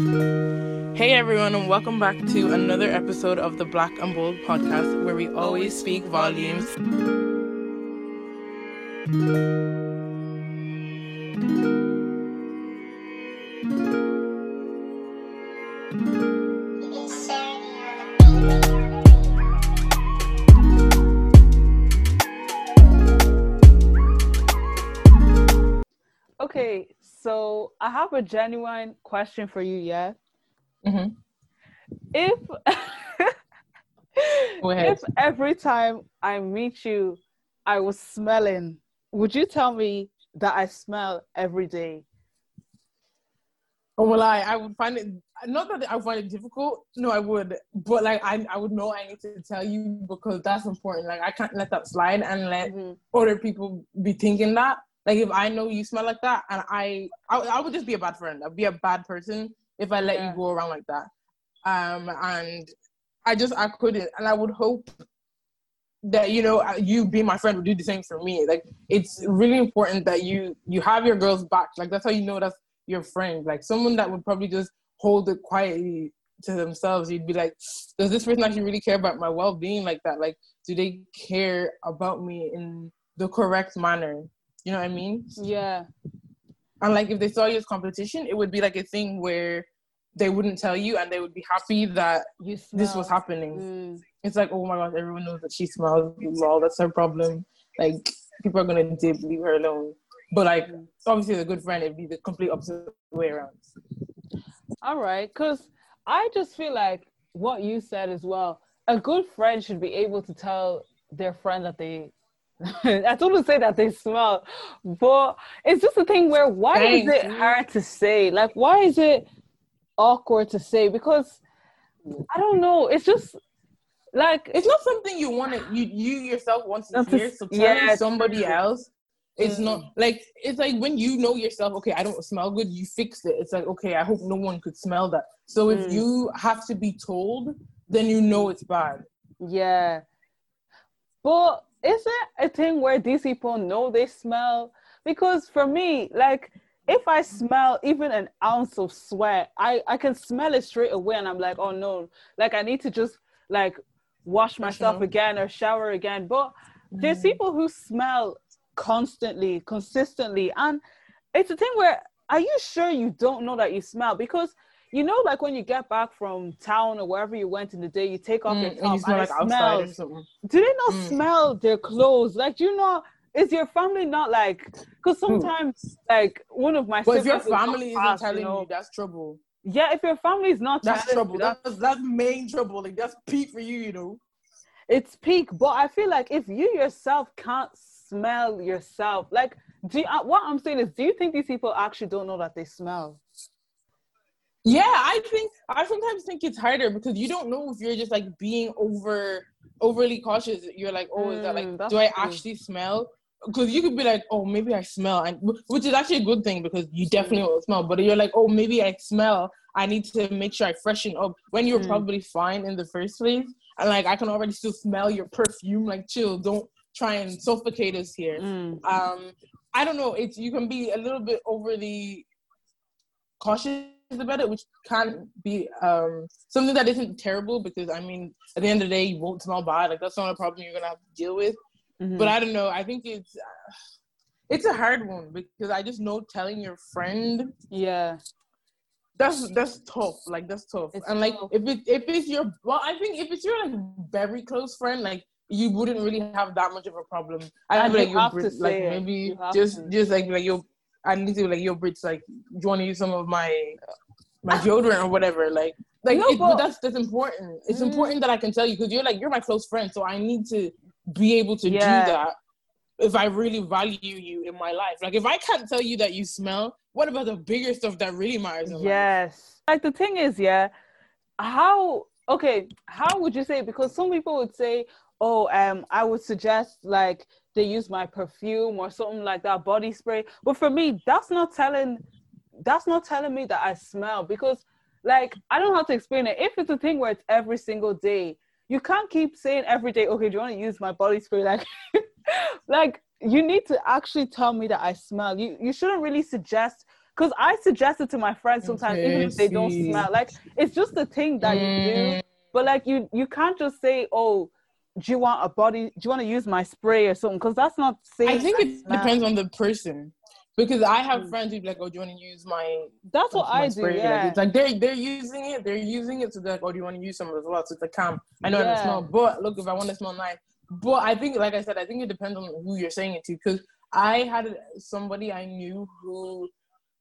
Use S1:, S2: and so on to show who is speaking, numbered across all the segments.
S1: Hey everyone, and welcome back to another episode of the Black and Bold podcast where we always speak volumes.
S2: Have a genuine question for you, yeah?
S1: Mhm.
S2: If if every time I meet you I was smelling, would you tell me that I smell every day?
S1: Oh, well, I, I would find it not that I would find it difficult. No, I would, but like I, I would know I need to tell you because that's important. Like I can't let that slide and let
S2: Mhm.
S1: other people be thinking that. Like if I know you smell like that, and I, I, I would just be a bad friend. I'd be a bad person if I let
S2: Yeah.
S1: you go around like that. Um, and I just I couldn't, and I would hope that you know uh, you being my friend would do the same for me. Like it's really important that you you have your girls back. Like that's how you know that's your friend. Like someone that would probably just hold it quietly to themselves. You'd be like, does this person actually really care about my well being like that? Like, do they care about me in the correct manner? You know what I mean?
S2: Yeah.
S1: And like if they saw you as competition, it would be like a thing where they wouldn't tell you and they would be happy that
S2: You
S1: this was happening.
S2: Mm,
S1: It's like, oh my gosh, everyone knows that she smells. Well, that's her problem. Like people are gonna dip, leave her alone. But like obviously, as a good friend, it'd be the complete opposite way around.
S2: All right, because I just feel like what you said as well. A good friend should be able to tell their friend that they. I don't want to say that they smell, but it's just a thing where why is it
S1: you.
S2: hard to say? Like, why is it awkward to say? Because I don't know. It's just like
S1: It's not something you want to you you yourself want to
S2: to
S1: hear.
S2: s-
S1: So telling
S2: yeah,
S1: somebody else. It's
S2: Mm.
S1: not like it's like when you know yourself. Okay, I don't smell good. You fix it. It's like okay, I hope no one could smell that. So if
S2: Mm.
S1: you have to be told, then you know it's bad.
S2: Yeah. But is it a thing where these people know they smell? Because for me, like if I smell even an ounce of sweat, I, I can smell it straight away and I'm like, oh no, like I need to just like wash myself again or shower again. But there's
S1: Mm.
S2: people who smell constantly, consistently. And it's a thing where are you sure you don't know that you smell? Because you know, like when you get back from town or wherever you went in the day, you take off your
S1: Mm,
S2: top
S1: and you smell
S2: and
S1: like
S2: smells do they not
S1: Mm.
S2: smell their clothes? Like, do you know? Is your family not like? Because sometimes, like, one of my
S1: But if your
S2: siblings will walk
S1: family isn't telling
S2: know,
S1: you, that's trouble.
S2: yeah, if your family is not
S1: That's trouble.
S2: you, that-
S1: That's that's main trouble. Like that's peak for you, you know.
S2: it's peak. But I feel like if you yourself can't smell yourself, like, do you, uh, what I'm saying is, do you think these people actually don't know that they smell?
S1: Yeah, I think I sometimes think it's harder because you don't know if you're just like being over overly cautious. You're like, oh, is that
S2: Mm,
S1: like,
S2: that's
S1: do I
S2: true.
S1: actually smell? Because you could be like, oh, maybe I smell, and which is actually a good thing because you definitely will smell. But you're like, oh, maybe I smell. I need to make sure I freshen up when you're
S2: Mm.
S1: probably fine in the first place. And like, I can already still smell your perfume. Like, chill, don't try and suffocate us here
S2: Mm,
S1: um i don't know it's you can be a little bit overly cautious about it which can be um something that isn't terrible because i mean at the end of the day you won't smell bad like that's not a problem you're gonna have to deal with.
S2: Mhm.
S1: but i don't know. I think it's uh, it's a hard one because i just know telling your friend
S2: yeah,
S1: that's that's tough. Like that's tough.
S2: It's
S1: and like
S2: tough.
S1: if it if it's your well i think if it's your like very close friend like you wouldn't really have that much of a problem. I
S2: And
S1: feel
S2: you
S1: like your
S2: have to say
S1: like maybe
S2: You
S1: just
S2: to.
S1: just like like your i need to like your brits like do you want to use some of my my deodorant or whatever like like
S2: No,
S1: it, but that's that's important it's
S2: Mm.
S1: important that i can tell you because you're like you're my close friend so i need to be able to
S2: Yeah.
S1: do that if i really value you in my life like if i can't tell you that you smell what about the bigger stuff that really matters in life?
S2: Yes. Like the thing is, yeah, how okay, how would you say because some people would say, Oh, um, I would suggest like they use my perfume or something like that, body spray. But for me, that's not telling that's not telling me that I smell because like I don't know how to explain it. If it's a thing where it's every single day, you can't keep saying every day, okay, do you want to use my body spray? Like like you need to actually tell me that I smell. You you shouldn't really suggest because I suggest it to my friends sometimes, okay, even if they don't smell. Like it's just a thing that mm. you do, mm. but like you you can't just say, oh, do you want a body? Do you want to use my spray or something? Because that's not safe.
S1: I think it smell. depends on the person. Because I have mm. friends who be like, "Oh, do you want to use my?"
S2: That's what I do. Yeah,
S1: like, it's like they're they're using it. They're using it. So they're like, "Oh, do you want to use some as well?" So it's a calm. I know yeah. I smell, but look, if I want to smell nice, but I think, like I said, I think it depends on who you're saying it to. Because I had somebody I knew who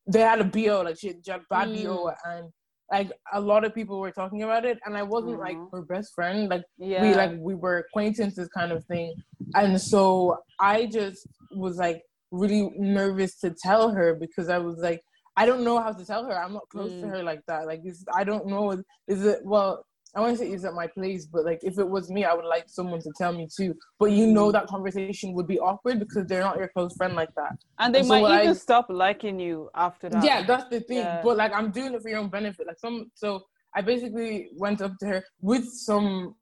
S1: they had a bo, like she had bad mm. bo, and like a lot of people were talking about it, and I wasn't mm-hmm. like her best friend. Like yeah. we like we were acquaintances, kind of thing. And so I just was like really nervous to tell her because I was like, I don't know how to tell her. I'm not close mm. to her like that. Like, this I don't know. Is it well? I want to say is at my place, but like if it was me, I would like someone to tell me too. But you know that conversation would be awkward because they're not your close friend like that.
S2: And they and might so even I, stop liking you after that.
S1: Yeah, that's the thing. Yeah. But like I'm doing it for your own benefit. Like some so I basically went up to her with some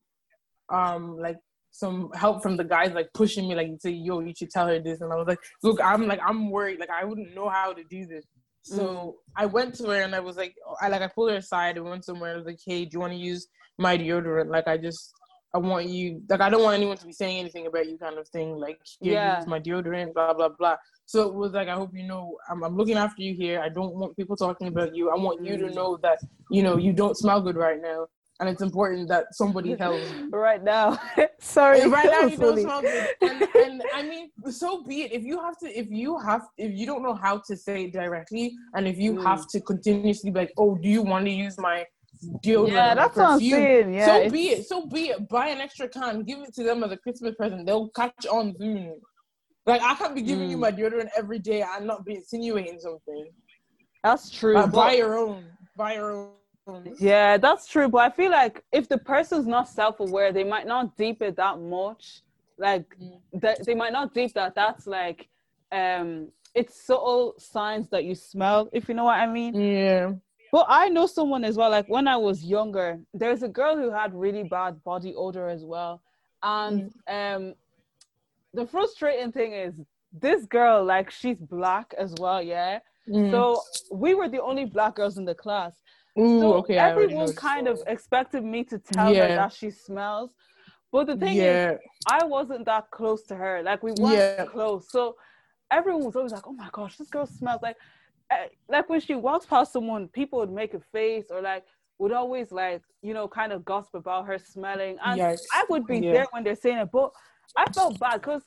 S1: um like some help from the guys like pushing me like you say yo you should tell her this and i was like look i'm like i'm worried like i wouldn't know how to do this so mm. i went to her and i was like i like i pulled her aside and went somewhere. I was like hey do you want to use my deodorant? Like i just i want you like i don't want anyone to be saying anything about you kind of thing. Like yeah. use my deodorant blah blah blah. So it was like i hope you know I'm, I'm looking after you here. I don't want people talking about you. I want you to mm. know that you know you don't smell good right now and it's important that somebody tells you.
S2: right now. Sorry.
S1: right now you don't smell good. And, and, I mean, so be it. If you have to, if you have, if you don't know how to say it directly, and if you mm. have to continuously be like, oh, do you want to use my deodorant?
S2: Yeah, that's perfume? what I'm saying. Yeah,
S1: so be it. So be it. Buy an extra can, give it to them as a Christmas present. They'll catch on soon. Like I can't be giving mm. you my deodorant every day and not be insinuating something.
S2: That's true.
S1: Uh, buy your own. Buy your own.
S2: Yeah, that's true. But I feel like if the person's not self-aware, they might not deep it that much. Like mm. that, they might not deep that. That's like, um, it's subtle signs that you smell. If you know what I mean.
S1: Yeah.
S2: But I know someone as well. Like when I was younger, there's a girl who had really bad body odor as well, and mm. um, the frustrating thing is this girl, like she's black as well. Yeah. Mm. So we were the only black girls in the class.
S1: Ooh, so okay.
S2: Everyone kind of expected me to tell yeah. her that she smells. But the thing yeah. is, I wasn't that close to her. Like we weren't yeah. close. So everyone was always like, "Oh my gosh, this girl smells like." Eh, like when she walks past someone, people would make a face or like would always like you know kind of gossip about her smelling, and yes. I would be yeah. there when they're saying it. But I felt bad because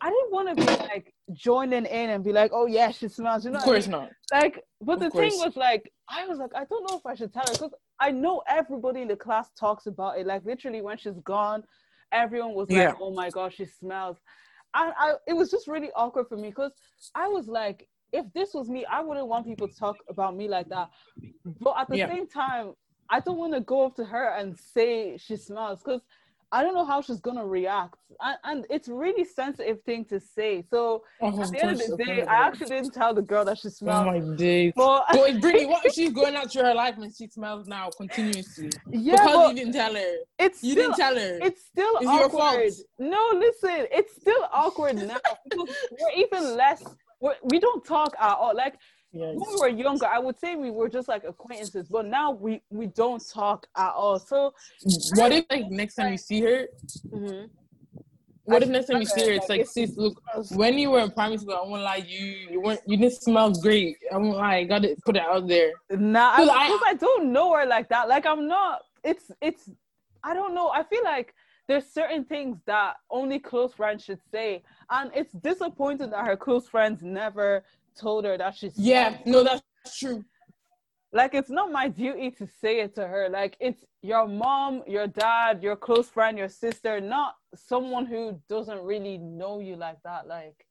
S2: I didn't want to be like joining in and be like, oh yeah, she smells. You know,
S1: of course
S2: I
S1: mean? not.
S2: Like, but the thing was like, I was like, I don't know if I should tell her because I know everybody in the class talks about it. Like literally, when she's gone, everyone was yeah. like, oh my gosh, she smells. And I, it was just really awkward for me because I was like, if this was me, I wouldn't want people to talk about me like that. But at the yeah. same time, I don't want to go up to her and say she smells because I don't know how she's gonna react, and, and it's really sensitive thing to say. So oh, at the end of the day, I actually didn't tell the girl that she oh smelled.
S1: Oh my days! But, but Brittany, what if she's going out through her life and she smells now continuously? Yeah, because you didn't tell her. It's you still, didn't tell her.
S2: It's still it's awkward. No, listen, it's still awkward now we're even less. We're, we don't talk at all. Like Yes. When we were younger, I would say we were just like acquaintances, but now we we don't talk at all. So,
S1: what if like next time you see her? Mm-hmm. What if next time you see her, it's like, sis, look, when you were in primary school, I won't lie, you you weren't you didn't smell great. I won't lie, I gotta put it out there.
S2: Nah, because I, I don't know her like that. Like I'm not. It's it's. I don't know. I feel like there's certain things that only close friends should say, and it's disappointing that her close friends never told her that she's
S1: yeah no that's true.
S2: Like it's not my duty to say it to her. Like it's your mom your dad your close friend your sister not someone who doesn't really know you like that like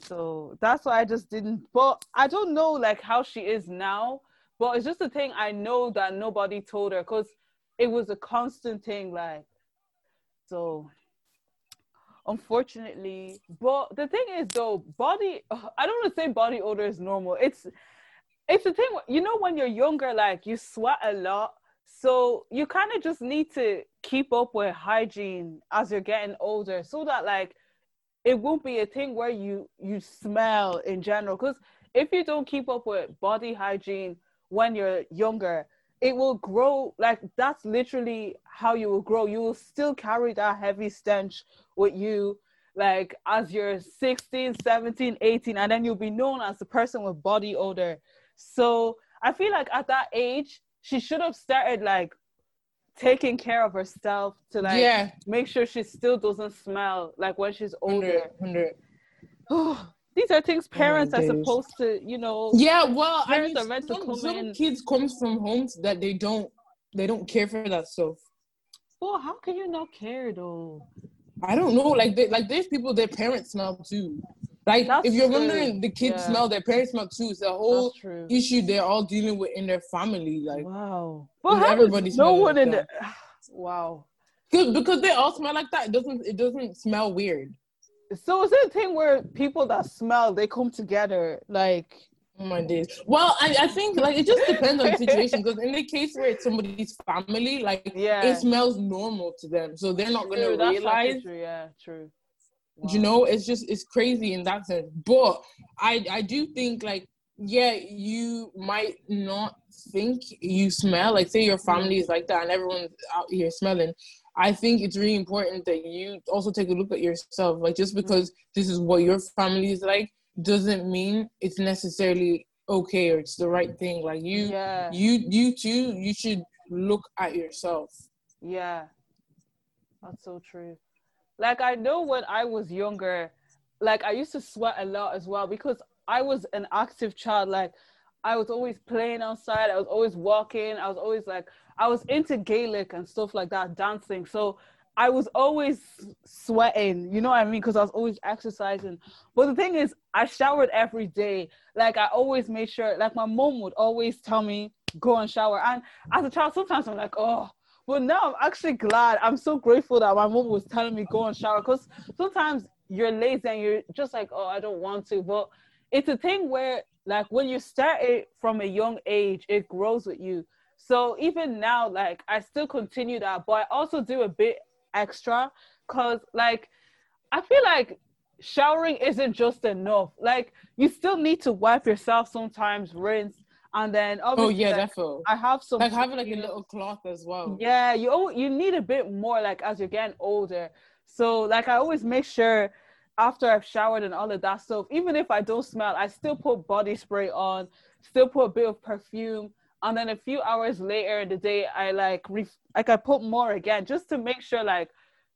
S2: so that's why i just didn't but i don't know like how she is now but it's just a thing i know that nobody told her because it was a constant thing like so unfortunately. But the thing is, though, body, I don't want to say body odor is normal. It's, it's the thing, you know, when you're younger, like you sweat a lot. So you kind of just need to keep up with hygiene as you're getting older so that, like, it won't be a thing where you you smell in general because if you don't keep up with body hygiene when you're younger, it will grow like that's literally how you will grow. You will still carry that heavy stench with you like as you're 16, 17, 18, and then you'll be known as the person with body odor. So I feel like at that age, she should have started like taking care of herself to like
S1: Yeah.
S2: make sure she still doesn't smell like when she's older.
S1: 100, 100.
S2: These are things parents are supposed to, you know.
S1: Yeah, well, I
S2: Parents
S1: mean,
S2: are meant to
S1: some,
S2: come
S1: some
S2: in-
S1: kids comes from homes that they don't they don't care for that stuff.
S2: Well, how can you not care though?
S1: I don't know, like they, like there's people their parents smell too. Like
S2: That's
S1: if you're
S2: true.
S1: wondering, the kids
S2: Yeah.
S1: smell, their parents smell too. It's a whole issue they're all dealing with in their family. Like
S2: Wow.
S1: Well,
S2: Well, how
S1: everybody
S2: does no one
S1: like
S2: in the wow.
S1: Cause, because they all smell like that. It doesn't it doesn't smell weird.
S2: So is it a thing where people that smell they come together like
S1: Oh my days. Well, I, I think like it just depends on the situation. Because in the case where it's somebody's family, like
S2: yeah.
S1: it smells normal to them, so they're not gonna
S2: True,
S1: realize.
S2: true. Yeah, true.
S1: You know, it's just it's crazy in that sense. But I I do think like yeah, you might not think you smell like say your family is like that and everyone's out here smelling. I think it's really important that you also take a look at yourself. Like just because this is what your family is like doesn't mean it's necessarily okay or it's the right thing. Like you
S2: Yeah,
S1: you you too you should look at yourself.
S2: yeah. That's so true. Like I know when I was younger, like I used to sweat a lot as well because I was an active child. Like I was always playing outside. I was always walking. I was always like I was into Gaelic and stuff like that, dancing. So I was always sweating, you know what I mean? Because I was always exercising. But the thing is, I showered every day. Like I always made sure, like my mom would always tell me, go and shower. And as a child, sometimes I'm like, oh. But now I'm actually glad. I'm so grateful that my mom was telling me go and shower. Because sometimes you're lazy and you're just like, oh, I don't want to. But it's a thing where, like, when you start it from a young age, it grows with you. So even now, like, I still continue that, but I also do a bit extra because, like, I feel like showering isn't just enough. Like, you still need to wipe yourself sometimes, rinse, and then
S1: Oh yeah,
S2: like,
S1: definitely.
S2: I have some
S1: Like having like a little cloth as well.
S2: yeah, you you need a bit more like as you're getting older. So like I always make sure after I've showered and all of that stuff, even if I don't smell, I still put body spray on, still put a bit of perfume, and then a few hours later in the day, I like ref- like I put more again just to make sure like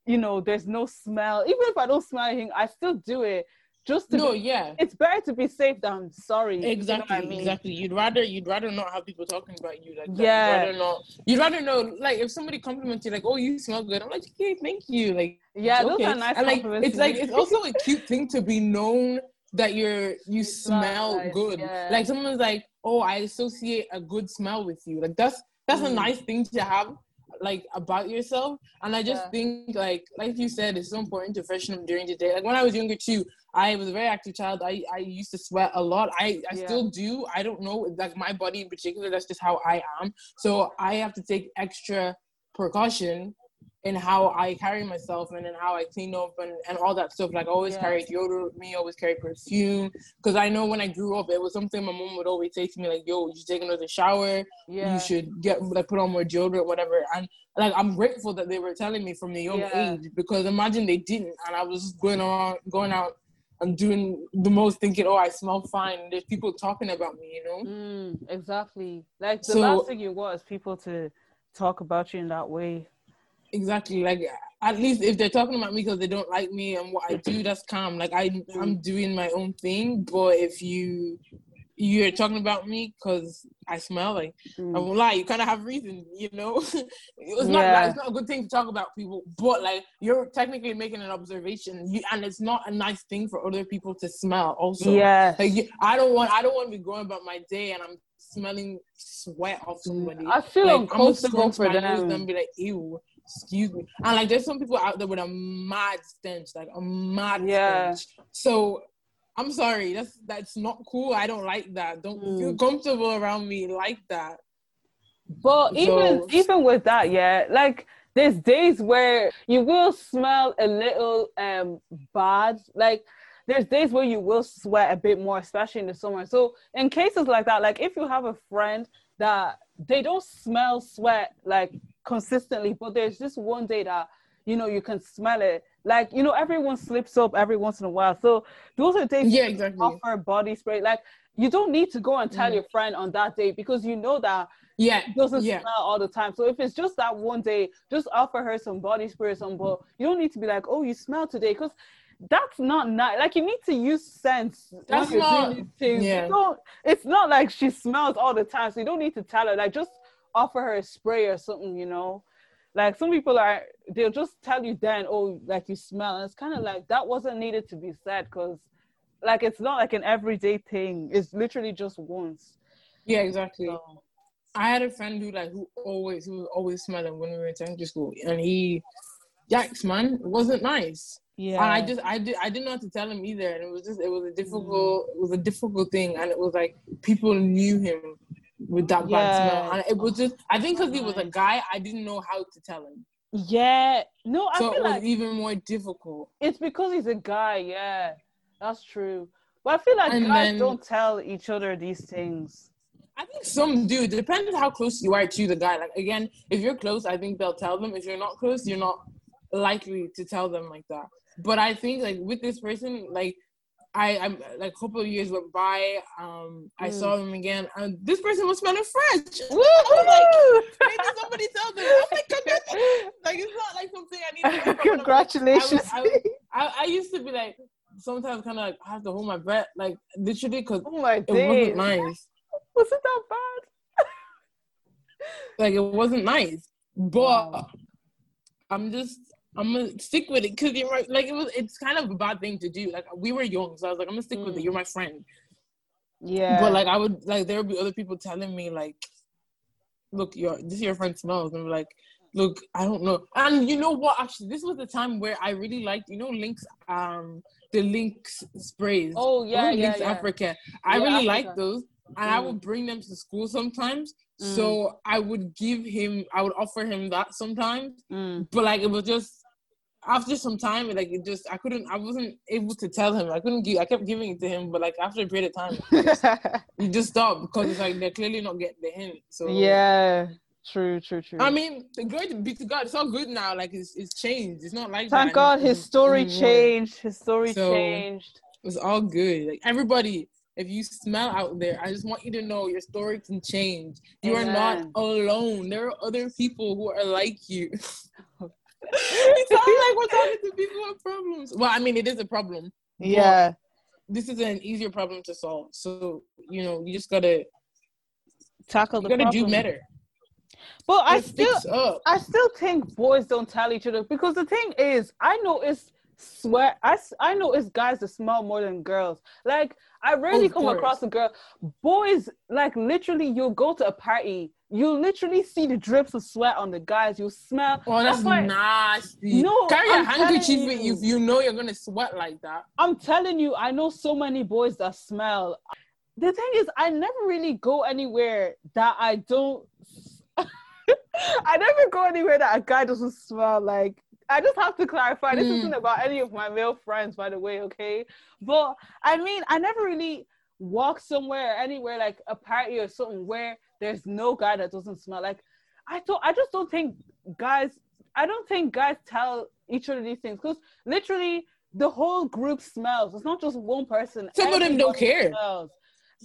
S2: you know there's no smell. Even if I don't smell anything, I still do it just to.
S1: No,
S2: be-
S1: yeah.
S2: it's better to be safe than sorry. you know
S1: Exactly,
S2: I mean?
S1: exactly. You'd rather you'd rather not have people talking about you like that.
S2: Yeah.
S1: You'd rather not. You'd rather know like if somebody compliments you like, "Oh, you smell good." I'm like, "Okay, thank you." Like,
S2: Yeah,
S1: okay.
S2: those are nice
S1: and like
S2: compliments
S1: it's like it's also a cute thing to be known that you're you
S2: smell
S1: smell
S2: nice,
S1: good.
S2: yeah.
S1: Like someone's like, "Oh, I associate a good smell with you." Like that's that's a
S2: Mm.
S1: nice thing to have like about yourself and i just
S2: Yeah.
S1: think like like you said it's so important to freshen up during the day like when i was younger too i was a very active child i i used to sweat a lot i i
S2: Yeah.
S1: still do i don't know like my body in particular that's just how i am so i have to take extra precaution in how i carry myself and in how i clean up and, and all that stuff like I always
S2: Yeah.
S1: carry deodorant with me always carry perfume because i know when i grew up it was something my mom would always say to me like yo you should take another shower
S2: Yeah.
S1: you should get like put on more deodorant, whatever. And like I'm grateful that they were telling me from the young
S2: Yeah.
S1: age because imagine they didn't, and I was just going around, going out and doing the most, thinking, oh, I smell fine. There's people talking about me, you know.
S2: Mm, exactly. Like the
S1: So-
S2: last thing you want is people to talk about you in that way.
S1: Exactly. Like at least if they're talking about me because they don't like me and what I do, that's calm. Like I, I'm doing my own thing. But if you you're talking about me because I smell like I
S2: Mm.
S1: won't lie, you kind of have reason, you know. it's not
S2: Yeah.
S1: it's not a good thing to talk about people, but like you're technically making an observation, you, and it's not a nice thing for other people to smell. Also,
S2: yeah.
S1: like you, I don't want I don't want to be going about my day and I'm smelling sweat off somebody.
S2: I feel
S1: like,
S2: uncomfortable
S1: I'ma
S2: for
S1: scrunch my nose
S2: them.
S1: and be like, ew, excuse me. And like there's some people out there with a mad stench, like a mad
S2: Yeah.
S1: stench. So I'm sorry, that's that's not cool. I don't like that. Don't feel
S2: Mm.
S1: comfortable around me like that.
S2: But even
S1: So-
S2: even with that, yeah, like there's days where you will smell a little um bad. Like there's days where you will sweat a bit more, especially in the summer. So in cases like that, like if you have a friend that they don't smell sweat like consistently, but there's just one day that you know you can smell it. Like you know, everyone slips up every once in a while. So those are days
S1: yeah, exactly.
S2: offer body spray. Like you don't need to go and tell mm. your friend on that day because you know that
S1: yeah
S2: doesn't
S1: yeah.
S2: smell all the time. So if it's just that one day, just offer her some body spray or some. But you don't need to be like, oh, you smell today, because that's not nice. Like you need to use sense.
S1: That's not. Yeah.
S2: it's not like she smells all the time, so you don't need to tell her. Like just offer her a spray or something, you know. Like some people are, they'll just tell you then, oh, like you smell, and it's kind of like that wasn't needed to be said because, like, it's not like an everyday thing. It's literally just once.
S1: Yeah, exactly. So, I had a friend who like who always who was always smelling when we were in secondary school, and he, yikes, man, it wasn't nice. Yeah. And I just I did I didn't know what to tell him either, and it was just it was a difficult mm. it was a difficult thing, and it was like people knew him with that yeah. bad smell, and it was just I think because he was a guy, I didn't know how to tell him.
S2: Yeah, no, I
S1: so
S2: feel
S1: it was
S2: like
S1: even more difficult.
S2: It's because he's a guy. Yeah, that's true. But I feel like and guys then, don't tell each other these things.
S1: I think some do. Depends how close you are to the guy. Like again, if you're close, I think they'll tell them. If you're not close, you're not likely to tell them like that. But I think like with this person, like I I'm like a couple of years went by. Um, I mm. saw them again, and this person was smelling fresh. Woo! I was like, somebody tell them. I'm like, congratulations. like it's not like something I need.
S2: to Congratulations.
S1: I, I, I, used to be like sometimes kind of like I have to hold my breath, like literally, because
S2: oh my
S1: it wasn't nice
S2: was it that bad?
S1: like it wasn't nice, but wow. I'm just I'm gonna stick with it because you're right. Like it was, it's kind of a bad thing to do. Like we were young, so I was like, I'm gonna stick mm. with it. Mm. You're my friend.
S2: Yeah.
S1: But like I would like there would be other people telling me like, look, your this your friend smells, and I'm like, look, I don't know. And you know what? Actually, this was the time where I really liked, you know, Lynx um, the Lynx sprays.
S2: Oh yeah, yeah,
S1: Lynx
S2: yeah.
S1: Africa. I yeah, really like those and mm. I would mm. bring them to school sometimes. Mm. So I would give him, I would offer him that sometimes.
S2: Mm.
S1: But like it was just after some time, like it just I couldn't, I wasn't able to tell him. I couldn't give, I kept giving it to him, but like after a period of time, you just, you just stop because it's like they're clearly not getting the hint. So
S2: yeah. True, true, true. I
S1: mean, the glory be to God. It's all good now. Like it's, it's changed. It's not like
S2: thank God his story mm-hmm. changed. His story so, changed.
S1: It's all good. Like everybody, if you smell out there, I just want you to know your story can change. You Amen. are not alone. There are other people who are like you. it sounds like we're talking to people with problems. Well, I mean, it is a problem.
S2: Yeah.
S1: This is an easier problem to solve. So, you know, you just gotta
S2: tackle the
S1: you gotta
S2: problem.
S1: do better.
S2: But I still, I still think boys don't tell each other because the thing is, I know it's swear I, I know it's guys that smell more than girls like i rarely come course. across a girl boys like literally you'll go to a party you literally see the drips of sweat on the guys you smell
S1: oh that's, that's why, nasty no carry I'm a handkerchief you, if you know you're gonna sweat like that
S2: i'm telling you i know so many boys that smell the thing is i never really go anywhere that i don't I never go anywhere that a guy doesn't smell like I just have to clarify. This mm. isn't about any of my male friends, by the way, okay? But I mean, I never really walk somewhere, anywhere like a party or something where there's no guy that doesn't smell. Like, I don't. I just don't think guys. I don't think guys tell each other these things because literally the whole group smells. It's not just one person.
S1: Some of them don't care. Smells.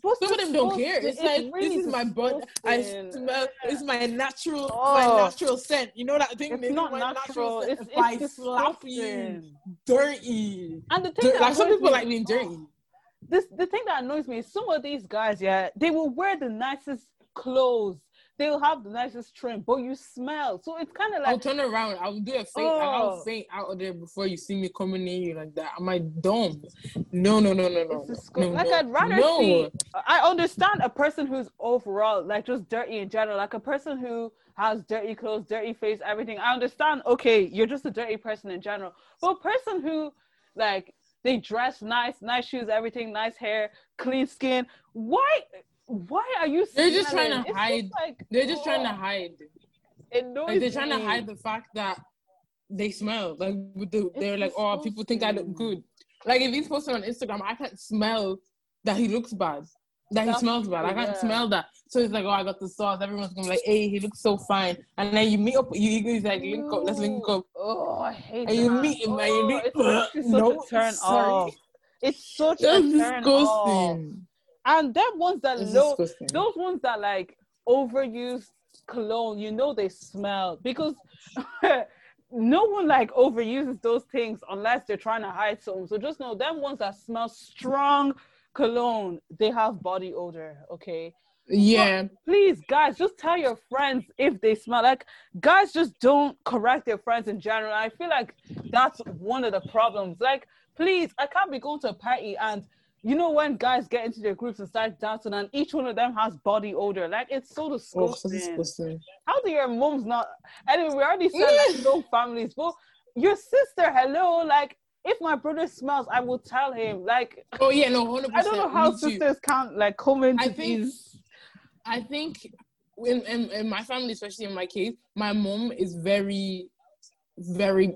S1: Some of them don't care. It's, it's like really this is my butt. I smell. It's my natural, oh. my natural scent. You know that thing.
S2: It's not natural. natural
S1: it's, it's I slap dirty.
S2: And the thing
S1: dirty. like some people me, like being dirty.
S2: This the thing that annoys me is some of these guys. Yeah, they will wear the nicest clothes they'll have the nicest trim, but you smell. So it's kind of like
S1: I'll turn around. I'll do a faint. Oh. I'll faint out of there before you see me coming in you like that. I'm like, dumb. No, no, no, no, no. no
S2: like
S1: no,
S2: I'd rather no. see. I understand a person who's overall like just dirty in general, like a person who has dirty clothes, dirty face, everything. I understand. Okay, you're just a dirty person in general, but a person who like they dress nice, nice shoes, everything, nice hair, clean skin. Why? Why are you?
S1: They're just trying to it's hide. Like, they're just oh, trying to oh.
S2: hide.
S1: Like they're trying to hide the fact that they smell. Like the, they're like, oh, people think I look good. Like if he's posting on Instagram, I can't smell that he looks bad. That he smells bad. I can't
S2: yeah.
S1: smell that. So it's like, oh, I got the sauce. Everyone's gonna be like, hey, he looks so fine. And then you meet up, you he's like, link up, let's link up.
S2: Oh, I hate
S1: And you meet him, and you
S2: Oh,
S1: meet-
S2: it's such
S1: No,
S2: turn
S1: sorry.
S2: off. It's such a
S1: That's
S2: turn off. And them ones that low, those ones that like overuse cologne, you know they smell because no one like overuses those things unless they're trying to hide something. So just know them ones that smell strong cologne, they have body odor. Okay.
S1: Yeah.
S2: Please, guys, just tell your friends if they smell like guys just don't correct their friends in general. I feel like that's one of the problems. Like, please, I can't be going to a party and you know when guys get into their groups and start dancing and each one of them has body odor. Like it's so
S1: Oh,
S2: disgusting.
S1: disgusting.
S2: How do your moms not anyway, we already said like no families, but your sister, hello, like if my brother smells, I will tell him. Like
S1: Oh yeah, no, hundred
S2: I don't know how sisters can't like come into
S1: I think-
S2: these
S1: I think in, in in my family, especially in my case, my mom is very, very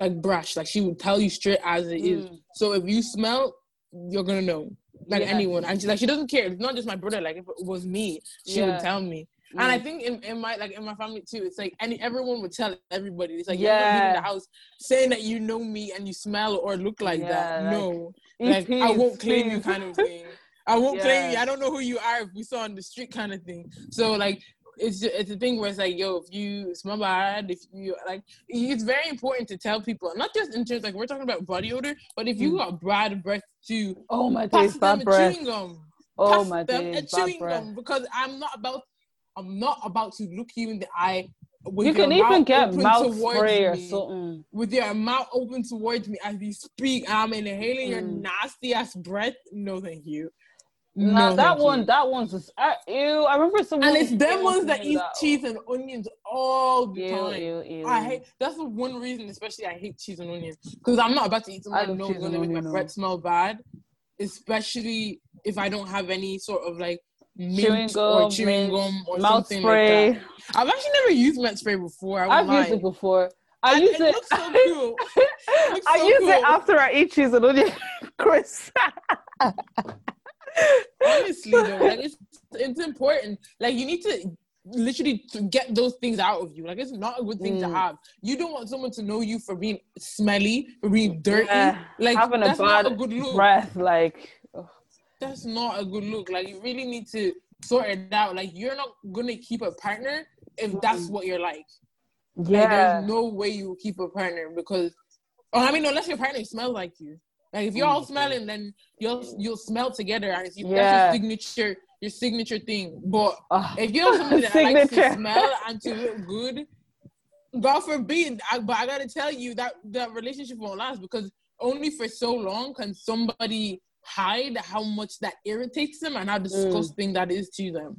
S1: like brash. Like she would tell you straight as it is.
S2: Mm.
S1: So if you smell, you're gonna know. Like
S2: Yeah.
S1: anyone, and she, like she doesn't care. It's not just my brother. Like if it was me, she
S2: Yeah.
S1: would tell me. And I
S2: Mm.
S1: think in, in my like in my family too, it's like any everyone would tell everybody. It's like you're not leaving the house saying that you know me and you smell or look like
S2: Yeah,
S1: that.
S2: like,
S1: no, like I won't claim you kind of thing. I won't claim you. I don't know who you are if we saw on the street kind of thing. So like it's just, it's a thing where it's like yo, if you smell bad, if you like, it's very important to tell people, not just in terms like we're talking about body odor, but if you
S2: Mm.
S1: got bad breath too,
S2: Oh my
S1: pass
S2: days,
S1: them
S2: bad breath.
S1: chewing gum.
S2: Oh
S1: Pass
S2: my
S1: them
S2: days,
S1: a chewing
S2: breath.
S1: gum because I'm not about I'm not about to look you in the eye. With
S2: You can even get mouth spray or
S1: me,
S2: something.
S1: With your mouth open towards me as you speak, I'm inhaling your
S2: Mm.
S1: nasty ass breath. No, thank you.
S2: Nah,
S1: No,
S2: that one,
S1: you.
S2: that one's just, uh, ew. I remember someone.
S1: And it's them ones that eat cheese and onions all the
S2: Ew,
S1: time.
S2: ew, ew.
S1: I hate. That's the one reason, especially I hate cheese and onions, because I'm not about to eat
S2: I
S1: something I
S2: love
S1: know is gonna make my breath smell bad, especially if I don't have any sort of like mint
S2: Chewing
S1: or chewing gum or
S2: mouth
S1: something
S2: spray.
S1: like that. I've actually never used mouth spray before. I
S2: I've used it before. I use
S1: it
S2: it.
S1: looks so cool.
S2: I
S1: so
S2: use it after I eat cheese and onion, Chris.
S1: Though, like it's it's important. Like you need to literally to get those things out of you. Like it's not a good thing to
S2: Mm.
S1: have. You don't want someone to know you for being smelly, for being dirty.
S2: Yeah,
S1: like
S2: having a
S1: that's not a good look.
S2: breath, like. ugh.
S1: That's not a good look. Like you really need to sort it out. Like you're not gonna keep a partner if that's what you're like. Like,
S2: Yeah.
S1: there's no way you will keep a partner because, oh, I mean, unless your partner smells like you. Like if you're all smelling, then you'll you'll smell together, and it's,
S2: Yeah.
S1: that's your signature your signature thing. But
S2: Ugh.
S1: if you're somebody that likes to smell and to look good, God forbid. I, but I gotta tell you that that relationship won't last because only for so long can somebody hide how much that irritates them
S2: Mm.
S1: and how disgusting that is to them.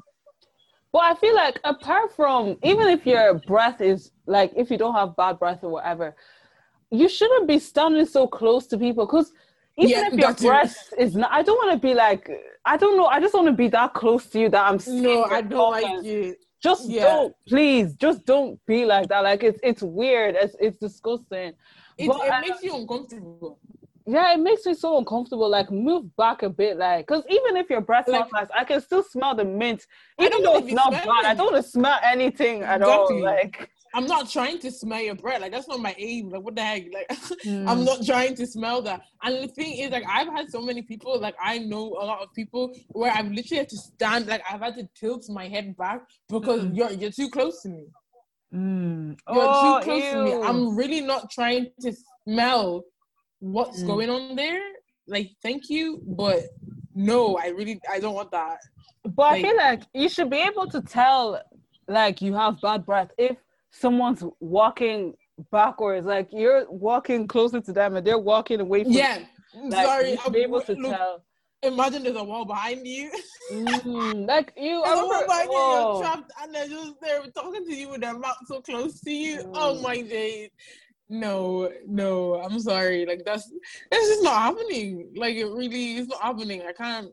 S2: But I feel like apart from even if your breath is like if you don't have bad breath or whatever, you shouldn't be standing so close to people because even
S1: Yeah,
S2: if your
S1: it.
S2: breath is not, I don't want to be like I don't know. I just want to be that close to you that I'm.
S1: No, I don't like
S2: comments.
S1: it.
S2: Just
S1: Yeah.
S2: don't, please. Just don't be like that. Like it's it's weird. It's it's disgusting.
S1: It,
S2: But,
S1: it
S2: uh,
S1: makes you uncomfortable.
S2: Yeah, it makes me so uncomfortable. Like move back a bit, like because even if your breath smells
S1: Like-
S2: nice, I can still smell the mint. Even though it's not bad, I don't want to smell anything at all. Like
S1: I'm not trying to smell your breath. Like that's not my aim. Like what the heck? Like
S2: Hmm.
S1: I'm not trying to smell that. And the thing is, like I've had so many people. Like I know a lot of people where I've literally had to stand. Like I've had to tilt my head back because
S2: Mm.
S1: you're you're too close to me.
S2: Mm.
S1: You're
S2: Oh,
S1: too close to me. I'm really not trying to smell what's
S2: Mm.
S1: going on there. Like thank you, but no, I really I don't want that.
S2: But I feel like you should be able to tell, like you have bad breath if someone's walking backwards. Like you're walking closer to them and they're walking away from.
S1: Yeah.
S2: you. Like,
S1: Sorry,
S2: you should be
S1: I'm-
S2: able to
S1: look,
S2: tell.
S1: Imagine there's a wall behind you.
S2: Mm, like you, remember,
S1: behind you,
S2: oh.
S1: you're trapped, and they're just there talking to you with their mouth so close to you. Oh
S2: Mm.
S1: my days. No, no, I'm sorry. Like that's it's just not happening. Like it really is not happening. I can't.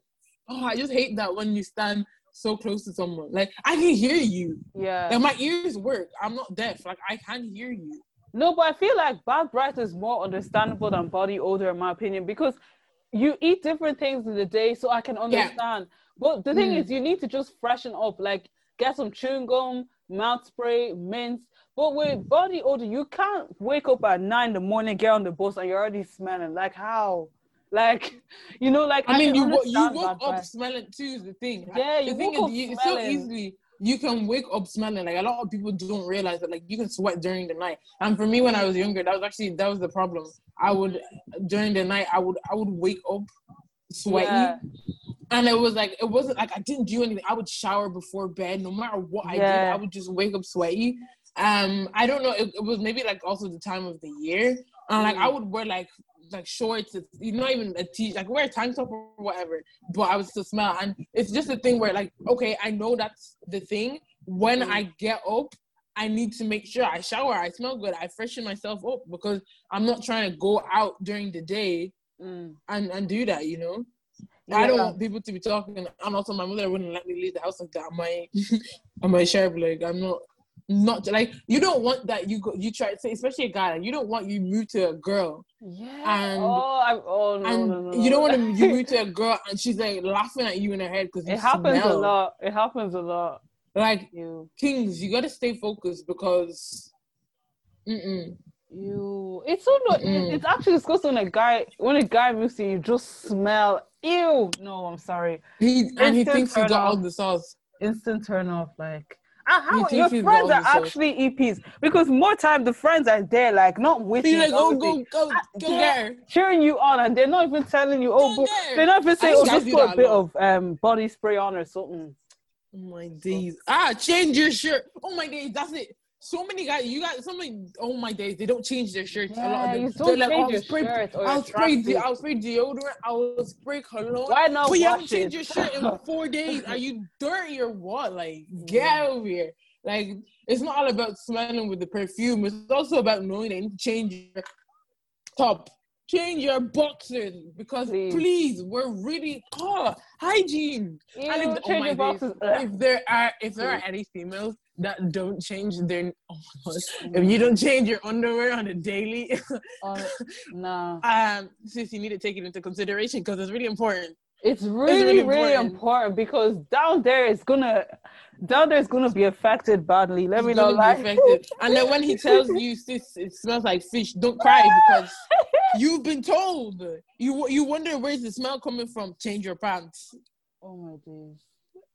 S1: Oh, I just hate that when you stand so close to someone. Like I can hear you.
S2: yeah.
S1: Like my ears work. I'm not deaf. Like I can hear you.
S2: No, but I feel like bad breath is more understandable than body odor, in my opinion, because you eat different things in the day, so I can understand. But the thing
S1: Mm.
S2: is, you need to just freshen up, like get some chewing gum, mouth spray, mints. But with body odor, you can't wake up at nine in the morning, get on the bus, and you're already smelling. Like how? Like, you know, like
S1: I mean, you wo- you woke up smelling too. Is the thing.
S2: Yeah,
S1: the
S2: you
S1: thing
S2: up
S1: is, you, it's so easily you can wake up smelling. Like a lot of people don't realize that. Like you can sweat during the night. And for me, when I was younger, that was actually that was the problem. I would during the night, I would I would wake up sweaty.
S2: Yeah.
S1: And it was like it wasn't like I didn't do anything. I would shower before bed, no matter what I did. I would just wake up sweaty. Um, I don't know. It, it was maybe like also the time of the year. And like I would wear like like shorts. It's you not even a t like wear a tank top or whatever. But I would still smell. And it's just a thing where like okay, I know that's the thing. When
S2: Mm.
S1: I get up, I need to make sure I shower. I smell good. I freshen myself up because I'm not trying to go out during the day
S2: Mm.
S1: and and do that. You know. I don't want people to be talking, and also my mother wouldn't let me leave the house like that. I might, I share like I'm not, not like you don't want that. You go, you try to especially a guy, like, you don't want you move to a girl,
S2: Yeah.
S1: And-
S2: oh, I, oh no,
S1: and
S2: no, no,
S1: you don't want to you move to a girl, and she's like laughing at you in her head because
S2: It happens a lot. It happens a lot.
S1: Like
S2: You,
S1: kings, you gotta stay focused because, mm-mm.
S2: you. It's so no.
S1: Mm-mm.
S2: It's actually disgusting when a guy when a guy moves to you, just smell. Ew. No, I'm sorry.
S1: he and he thinks he got all the sauce.
S2: Instant turn off. Like.
S1: He
S2: how your friends are
S1: all
S2: actually EPs because more time the friends are there, like not with you,
S1: like, oh, go, go, go there.
S2: cheering you on, and they're not even telling you, oh,
S1: Go
S2: they're not even saying, oh, just put a
S1: a
S2: bit
S1: lot.
S2: of um body spray on or something.
S1: Oh my days. Ah, change your shirt. Oh my days. That's it. So many guys, you got so many. Oh my days, they don't change their shirts. a lot
S2: Yeah,
S1: of them.
S2: you don't oh, change
S1: I'll
S2: your
S1: spray, I'll spray, de- I'll spray deodorant. I'll spray cologne.
S2: Why not
S1: But you haven't changed your shirt in four days. Are you dirty or what? Like, get out of here. Like, it's not all about smelling with the perfume. It's also about knowing that you need to change your top, change your boxers because
S2: Please.
S1: please, we're really oh hygiene.
S2: You
S1: And if, oh my days, if there are if there are any females that don't change their oh if you don't change your underwear on a daily,
S2: Oh, no.
S1: um, sis, you need to take it into consideration because it's really important.
S2: It's really,
S1: really
S2: really
S1: important.
S2: important because down there is gonna down there is gonna be affected badly. Let me
S1: It's gonna affected. And then when he tells you, sis, it smells like fish, don't cry because you've been told. You you wonder where's the smell coming from? Change your pants.
S2: Oh my days.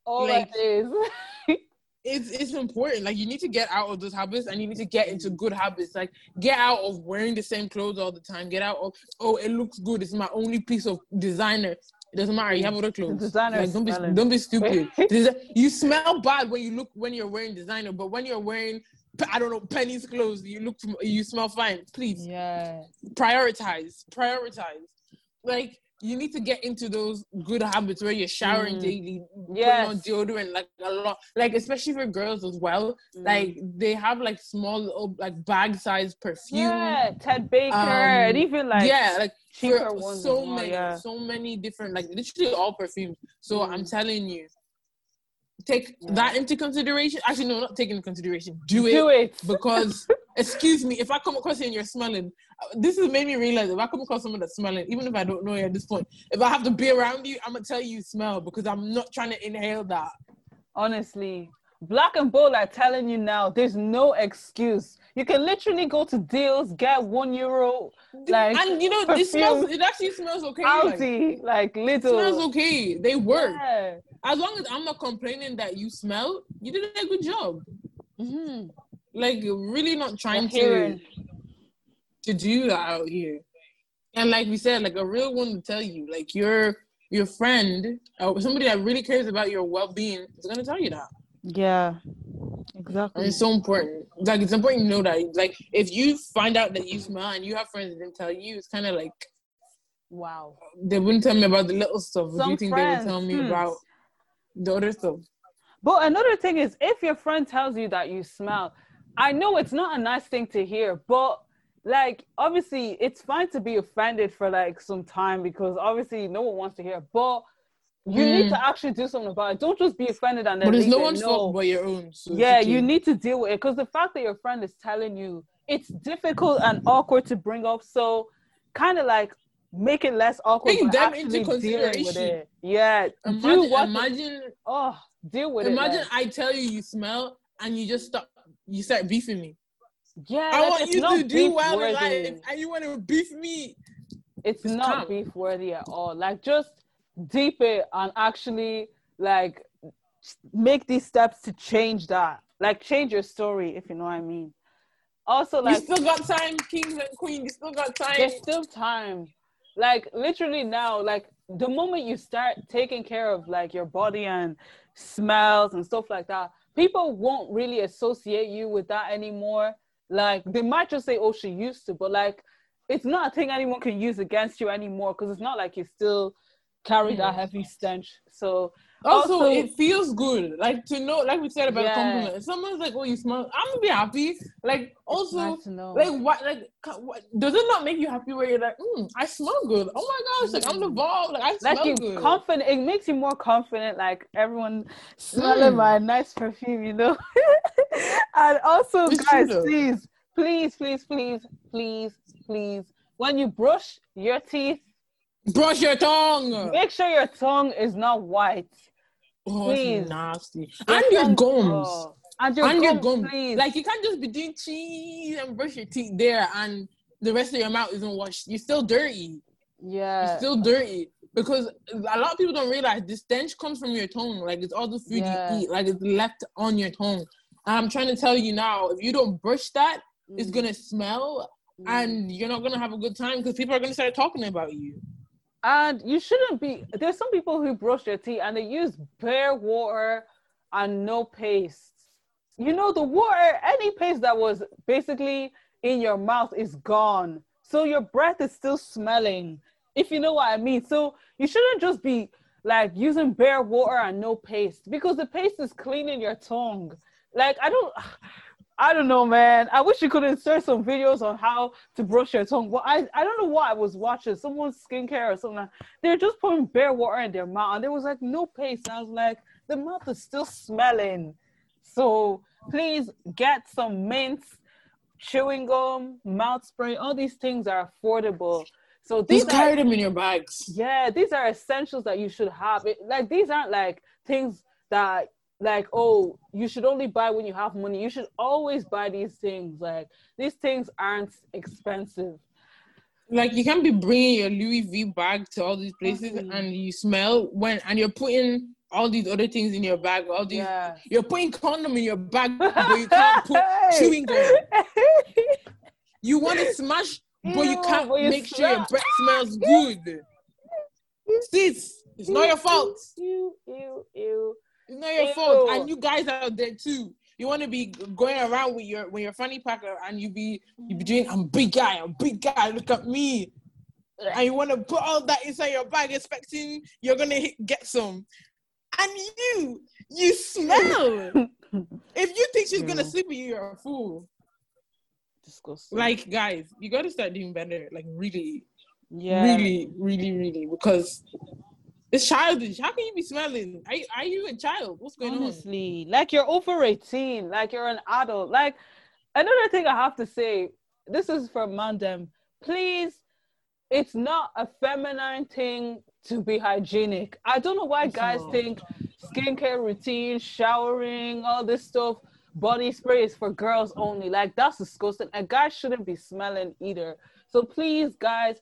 S2: Oh
S1: Like-
S2: my days.
S1: It's it's important. Like you need to get out of those habits and you need to get into good habits. Like get out of wearing the same clothes all the time. Get out of oh it looks good. It's my only piece of designer. It doesn't matter. You have other clothes.
S2: designer
S1: like, don't be
S2: smelling.
S1: don't be stupid. You smell bad when you look when you're wearing designer, but when you're wearing I don't know Penneys clothes, you look you smell fine. Please
S2: yeah.
S1: prioritize. Prioritize. Like you need to get into those good habits where you're showering
S2: Mm.
S1: daily,
S2: Yes.
S1: putting on deodorant like a lot. Like especially for girls as well.
S2: Mm.
S1: Like they have like small little like bag size perfume.
S2: Yeah, Ted Baker,
S1: Um,
S2: and even like
S1: yeah, like
S2: cheaper ones
S1: so many,
S2: yeah.
S1: so many different, like literally all perfumes. So
S2: Mm.
S1: I'm telling you, take
S2: Yeah.
S1: that into consideration. Actually, no, not taking into consideration. Do it,
S2: do it.
S1: because, excuse me, if I come across you and you're smelling, uh, this has made me realize if I come across someone that's smelling, even if I don't know you at this point, if I have to be around you, I'm gonna tell you you smell because I'm not trying to inhale that.
S2: Honestly, Black and Bold are telling you now. There's no excuse. You can literally go to Dealz, get one euro, like
S1: and you know, it
S2: perfume.
S1: smells. It actually smells okay. like,
S2: Aldi, like
S1: it
S2: little.
S1: smells okay. They work.
S2: Yeah.
S1: As long as I'm not complaining that you smell, you did a good job.
S2: Mhm.
S1: like really not trying to to do that out here. And like we said, like a real one will tell you, like your your friend or somebody that really cares about your well being is gonna tell you that.
S2: Yeah,
S1: And
S2: exactly.
S1: it's so important. Like it's important to know that. Like if you find out that you smell and you have friends that didn't tell you, it's kind of like
S2: Wow.
S1: they wouldn't tell me about the little stuff. What do
S2: Some
S1: you think
S2: friends,
S1: they would tell me
S2: hmm.
S1: about stuff?
S2: But another thing is, if your friend tells you that you smell, I know it's not a nice thing to hear, but like obviously it's fine to be offended for like some time because obviously no one wants to hear. But you need
S1: Mm.
S2: to actually do something about it. Don't just be offended and then
S1: But it's no one's fault but your own. So
S2: yeah, you need to deal with it because the fact that your friend is telling you it's difficult and awkward to bring up. So kind of like make it less awkward.
S1: Take them into consideration.
S2: Yeah.
S1: Imagine,
S2: do what
S1: imagine,
S2: oh deal with
S1: imagine
S2: it.
S1: I tell you you smell and you just stop. You start beefing me.
S2: yeah,
S1: I want you to do well in
S2: worthy.
S1: life, and you want to beef me.
S2: it's
S1: It's
S2: not
S1: calm.
S2: beef worthy at all. Like just deep it and actually like make these steps to change that. Like change your story, if you know what I mean. Also, like you
S1: still got time, kings and queens. You still got time.
S2: there's still time. Like literally now, like the moment you start taking care of like your body and smells and stuff like that, people won't really associate you with that anymore. Like they might just say, "Oh, she used to," but like it's not a thing anyone can use against you anymore because it's not like you still carry that heavy stench. So
S1: also,
S2: also-
S1: it feels good, like to know, like we said about
S2: Yeah.
S1: compliment. If someone's like, "Oh, you smell," I'm gonna be happy. Like also,
S2: nice
S1: like what, like what, does it not make you happy where you're like, mm, "I smell good." Oh my gosh, like I'm the ball. Like I smell
S2: like
S1: good.
S2: confident it makes you more confident like everyone smelling
S1: Mm.
S2: my nice perfume you know and also
S1: It's
S2: guys
S1: though.
S2: please please please please please please when you brush your teeth
S1: Brush your tongue.
S2: make sure your tongue is not white
S1: Oh,
S2: please.
S1: it's nasty. And your gums.
S2: oh, and your
S1: and
S2: gums,
S1: your gums.
S2: please
S1: Like you can't just be doing cheese and brush your teeth there, and the rest of your mouth isn't washed. You're still dirty.
S2: yeah
S1: You're still dirty because a lot of people don't realize the stench comes from your tongue. Like it's all the food
S2: Yeah.
S1: you eat. Like it's left on your tongue. And I'm trying to tell you now, if you don't brush that, it's
S2: Mm,
S1: gonna smell,
S2: mm.
S1: and you're not gonna have a good time because people are gonna start talking about you.
S2: And you shouldn't be. There's some people who brush their teeth and they use bare water and no paste. You know, the water, any paste that was basically in your mouth is gone. So your breath is still smelling, if you know what I mean. So you shouldn't just be like using bare water and no paste because the paste is cleaning your tongue. Like, I don't. I don't know, man. I wish you could insert some videos on how to brush your tongue. But I, I don't know what I was watching. Someone's skincare or something. They're just putting bare water in their mouth, and there was like no paste. And I was like, the mouth is still smelling. So please get some mints, chewing gum, mouth spray. All these things are affordable. So these
S1: Just
S2: are
S1: carry them in your bags.
S2: yeah, these are essentials that you should have. It, like these aren't like things that like oh you should only buy when you have money. You should always buy these things. Like these things aren't expensive.
S1: Like you can't be bringing your Louis V bag to all these places
S2: Mhm.
S1: and you smell when and you're putting all these other things in your bag. All these
S2: Yeah.
S1: you're putting condom in your bag, but you can't put chewing gum. You want to smash, but you can't
S2: but you
S1: make sure your breath smells good. Sis, it's not your fault.
S2: Ew, ew, ew.
S1: It's not your
S2: Ew.
S1: fault. And you guys out there too. You want to be going around with your with your funny packer and you be you be doing I'm big guy, I'm big guy, look at me. And you want to put all that inside your bag expecting you're gonna hit, get some. And you, you smell. if you think she's gonna sleep with you, you're a fool.
S2: Disgusting.
S1: Like guys, you gotta start doing better. Like really,
S2: yeah.
S1: really, really, really, because it's childish. How can you be smelling? Are you, are you a child? What's going on?
S2: Honestly, like you're over 18, like you're an adult. Like another thing I have to say, this is from Mandem. Please, it's not a feminine thing to be hygienic. I don't know why
S1: It's
S2: guys
S1: not.
S2: think skincare routine, showering, all this stuff, body spray is for girls only. Like that's disgusting. And guys shouldn't be smelling either. So please, guys,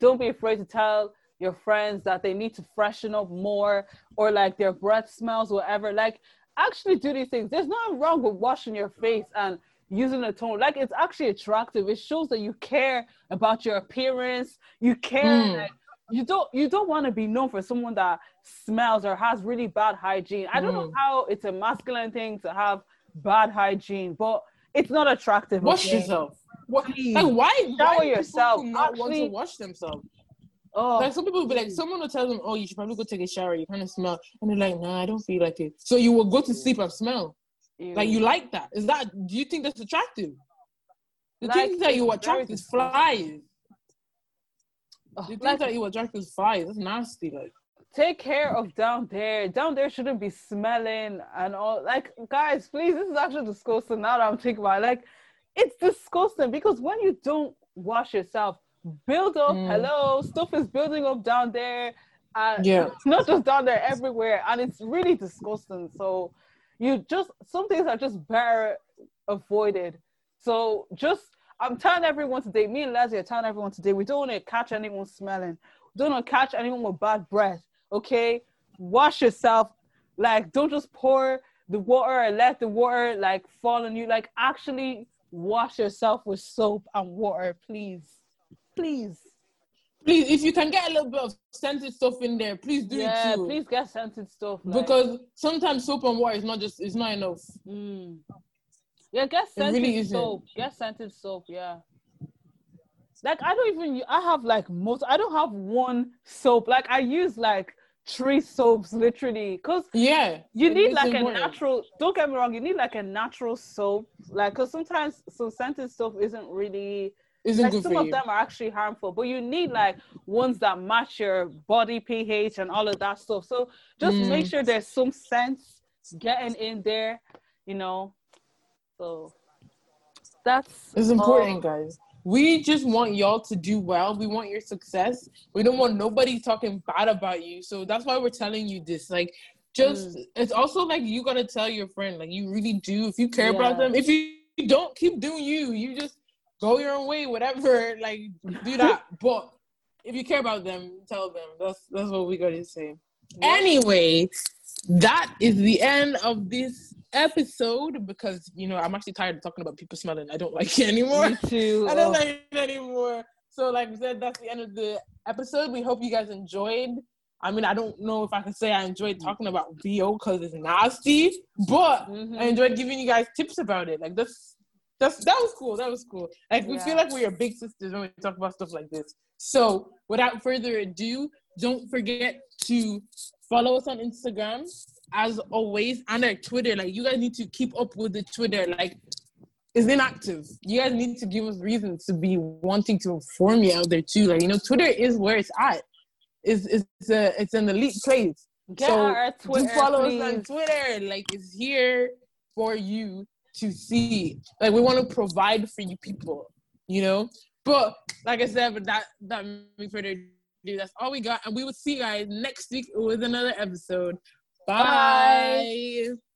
S2: don't be afraid to tell your friends that they need to freshen up more or like their breath smells, whatever. Like, actually do these things. There's nothing wrong with washing your face and using a tone. Like, it's actually attractive. It shows that you care about your appearance. You care.
S1: Mm.
S2: Like, you don't. You don't want to be known for someone that smells or has really bad hygiene. I don't know
S1: Mm.
S2: how it's a masculine thing to have bad hygiene, but it's not attractive.
S1: Wash
S2: okay?
S1: yourself. What, like why?
S2: Shower
S1: why
S2: yourself.
S1: Not want to wash themselves.
S2: Oh,
S1: Like some people will be like, hmm. someone will tell them, "Oh, you should probably go take a shower. You kind of smell," and they're like, "Nah, I don't feel like it." So you will go to hmm. sleep and smell.
S2: ew.
S1: Like you like that? Is that? Do you think that's attractive? The
S2: Like,
S1: things that you attract is flies.
S2: Oh,
S1: The things
S2: like,
S1: that you attract is flies. That's nasty. Like
S2: take care of down there. Down there shouldn't be smelling and all. Like, guys, please, this is actually disgusting. Now that I'm thinking about, it. like, it's disgusting because when you don't wash yourself, build up.
S1: Mm.
S2: Hello, stuff is building up down there. And
S1: Yeah.
S2: it's not just down there, everywhere, and it's really disgusting. So you just some things are just better avoided. So just I'm telling everyone today, me and Leslie are telling everyone today, we don't want to catch anyone smelling. We don't want to catch anyone with bad breath. Okay, wash yourself. Like don't just pour the water and let the water like fall on you. Like actually wash yourself with soap and water, please, please.
S1: Please, if you can get a little bit of scented stuff in there, please do
S2: yeah,
S1: it too.
S2: please get scented stuff. Like,
S1: Because sometimes soap and water is not just it's not enough.
S2: Mm. Yeah, get scented
S1: really
S2: soap. Get scented soap. Yeah. Like I don't even. I have like most. I don't have one soap. Like I use like three soaps literally, cause
S1: Yeah.
S2: you need
S1: it's
S2: like
S1: important.
S2: a natural. Don't get me wrong. You need like a natural soap. Like, cause sometimes some scented soap isn't really
S1: Isn't
S2: like
S1: good
S2: some of
S1: you.
S2: them are actually harmful, but you need like ones that match your body pH and all of that stuff. So just
S1: Mm.
S2: make sure there's some sense getting in there, you know. So that's
S1: It's
S2: all.
S1: important, guys. We just want y'all to do well. We want your success. We don't want nobody talking bad about you. So that's why we're telling you this. Like, just
S2: Mm.
S1: it's also like you gotta tell your friend. Like, you really do. If you care about them, if you don't keep doing you, you just go your own way. Whatever. Like, do that. but if you care about them, tell them. That's that's what we gotta say. Anyway, that is the end of this episode because you know I'm actually tired of talking about people smelling. I don't like it anymore.
S2: Me too.
S1: I don't
S2: Oh.
S1: like it anymore. So, like I said, that's the end of the episode. We hope you guys enjoyed. I mean, I don't know if I can say I enjoyed talking about BO because it's nasty, but
S2: Mhm.
S1: I enjoyed giving you guys tips about it. Like that's that's that was cool. That was cool. Like we
S2: Yeah.
S1: feel like we are big sisters when we talk about stuff like this. So, without further ado, don't forget to follow us on Instagram as always and our Twitter. Like you guys need to keep up with the Twitter. Like it's inactive. You guys need to give us reasons to be wanting to inform you out there too. Like you know, Twitter is where it's at. It's it's a it's an elite place.
S2: Get
S1: so
S2: our Twitter,
S1: do follow
S2: please.
S1: us on Twitter. Like it's here for you to see. Like we want to provide for you people. You know. But like I said, but that that me further ado, that's all we got, and we will see you guys next week with another episode. Bye.
S2: Bye.